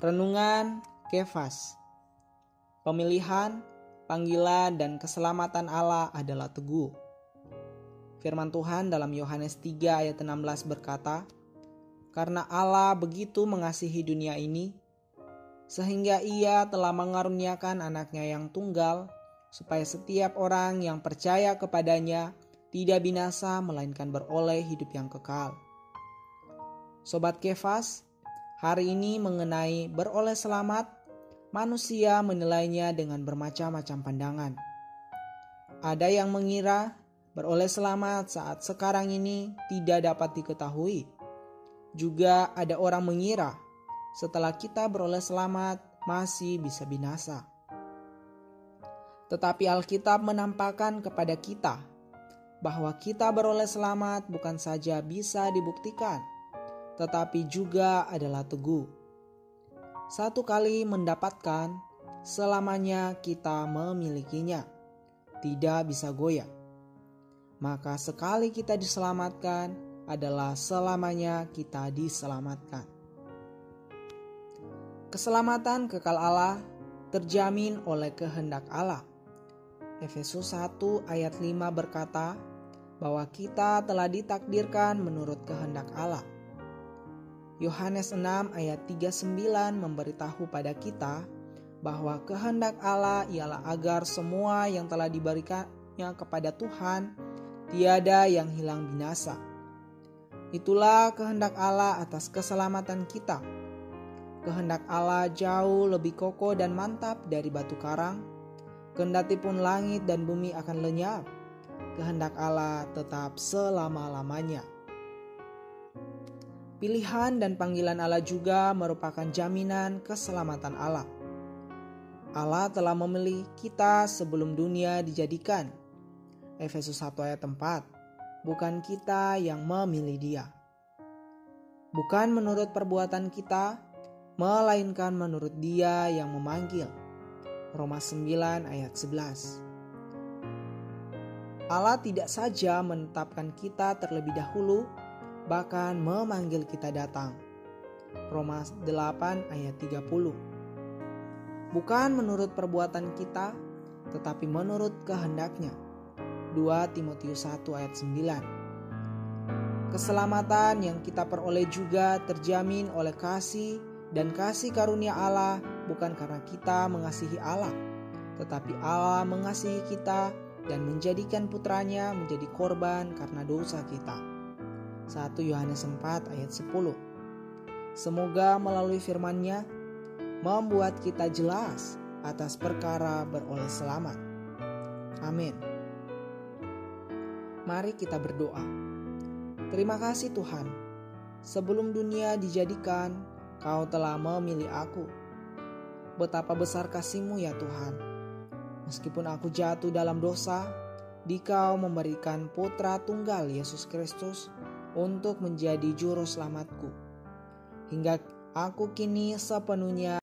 Renungan Kefas Pemilihan, panggilan, dan keselamatan Allah adalah teguh. Firman Tuhan dalam Yohanes 3 ayat 16 berkata, Karena Allah begitu mengasihi dunia ini, sehingga ia telah mengaruniakan anaknya yang tunggal, supaya setiap orang yang percaya kepadanya tidak binasa melainkan beroleh hidup yang kekal. Sobat Kefas, Hari ini mengenai beroleh selamat, manusia menilainya dengan bermacam-macam pandangan. Ada yang mengira beroleh selamat saat sekarang ini tidak dapat diketahui. Juga ada orang mengira setelah kita beroleh selamat masih bisa binasa. Tetapi Alkitab menampakkan kepada kita bahwa kita beroleh selamat bukan saja bisa dibuktikan, tetapi juga adalah teguh. Satu kali mendapatkan, selamanya kita memilikinya, tidak bisa goyah. Maka sekali kita diselamatkan, adalah selamanya kita diselamatkan. Keselamatan kekal Allah terjamin oleh kehendak Allah. Efesus 1 ayat 5 berkata bahwa kita telah ditakdirkan menurut kehendak Allah Yohanes 6 ayat 39 memberitahu pada kita bahwa kehendak Allah ialah agar semua yang telah diberikannya kepada Tuhan tiada yang hilang binasa. Itulah kehendak Allah atas keselamatan kita. Kehendak Allah jauh lebih kokoh dan mantap dari batu karang. Kendati pun langit dan bumi akan lenyap, kehendak Allah tetap selama-lamanya. Pilihan dan panggilan Allah juga merupakan jaminan keselamatan Allah. Allah telah memilih kita sebelum dunia dijadikan. Efesus 1 ayat 4. Bukan kita yang memilih dia. Bukan menurut perbuatan kita, melainkan menurut dia yang memanggil. Roma 9 ayat 11. Allah tidak saja menetapkan kita terlebih dahulu bahkan memanggil kita datang. Roma 8 ayat 30. Bukan menurut perbuatan kita, tetapi menurut kehendaknya. 2 Timotius 1 ayat 9. Keselamatan yang kita peroleh juga terjamin oleh kasih dan kasih karunia Allah bukan karena kita mengasihi Allah, tetapi Allah mengasihi kita dan menjadikan putranya menjadi korban karena dosa kita. 1 Yohanes 4 ayat 10. Semoga melalui firman-Nya membuat kita jelas atas perkara beroleh selamat. Amin. Mari kita berdoa. Terima kasih Tuhan. Sebelum dunia dijadikan, Kau telah memilih aku. Betapa besar kasih-Mu ya Tuhan. Meskipun aku jatuh dalam dosa, Dikau memberikan putra tunggal Yesus Kristus untuk menjadi juru selamatku. Hingga aku kini sepenuhnya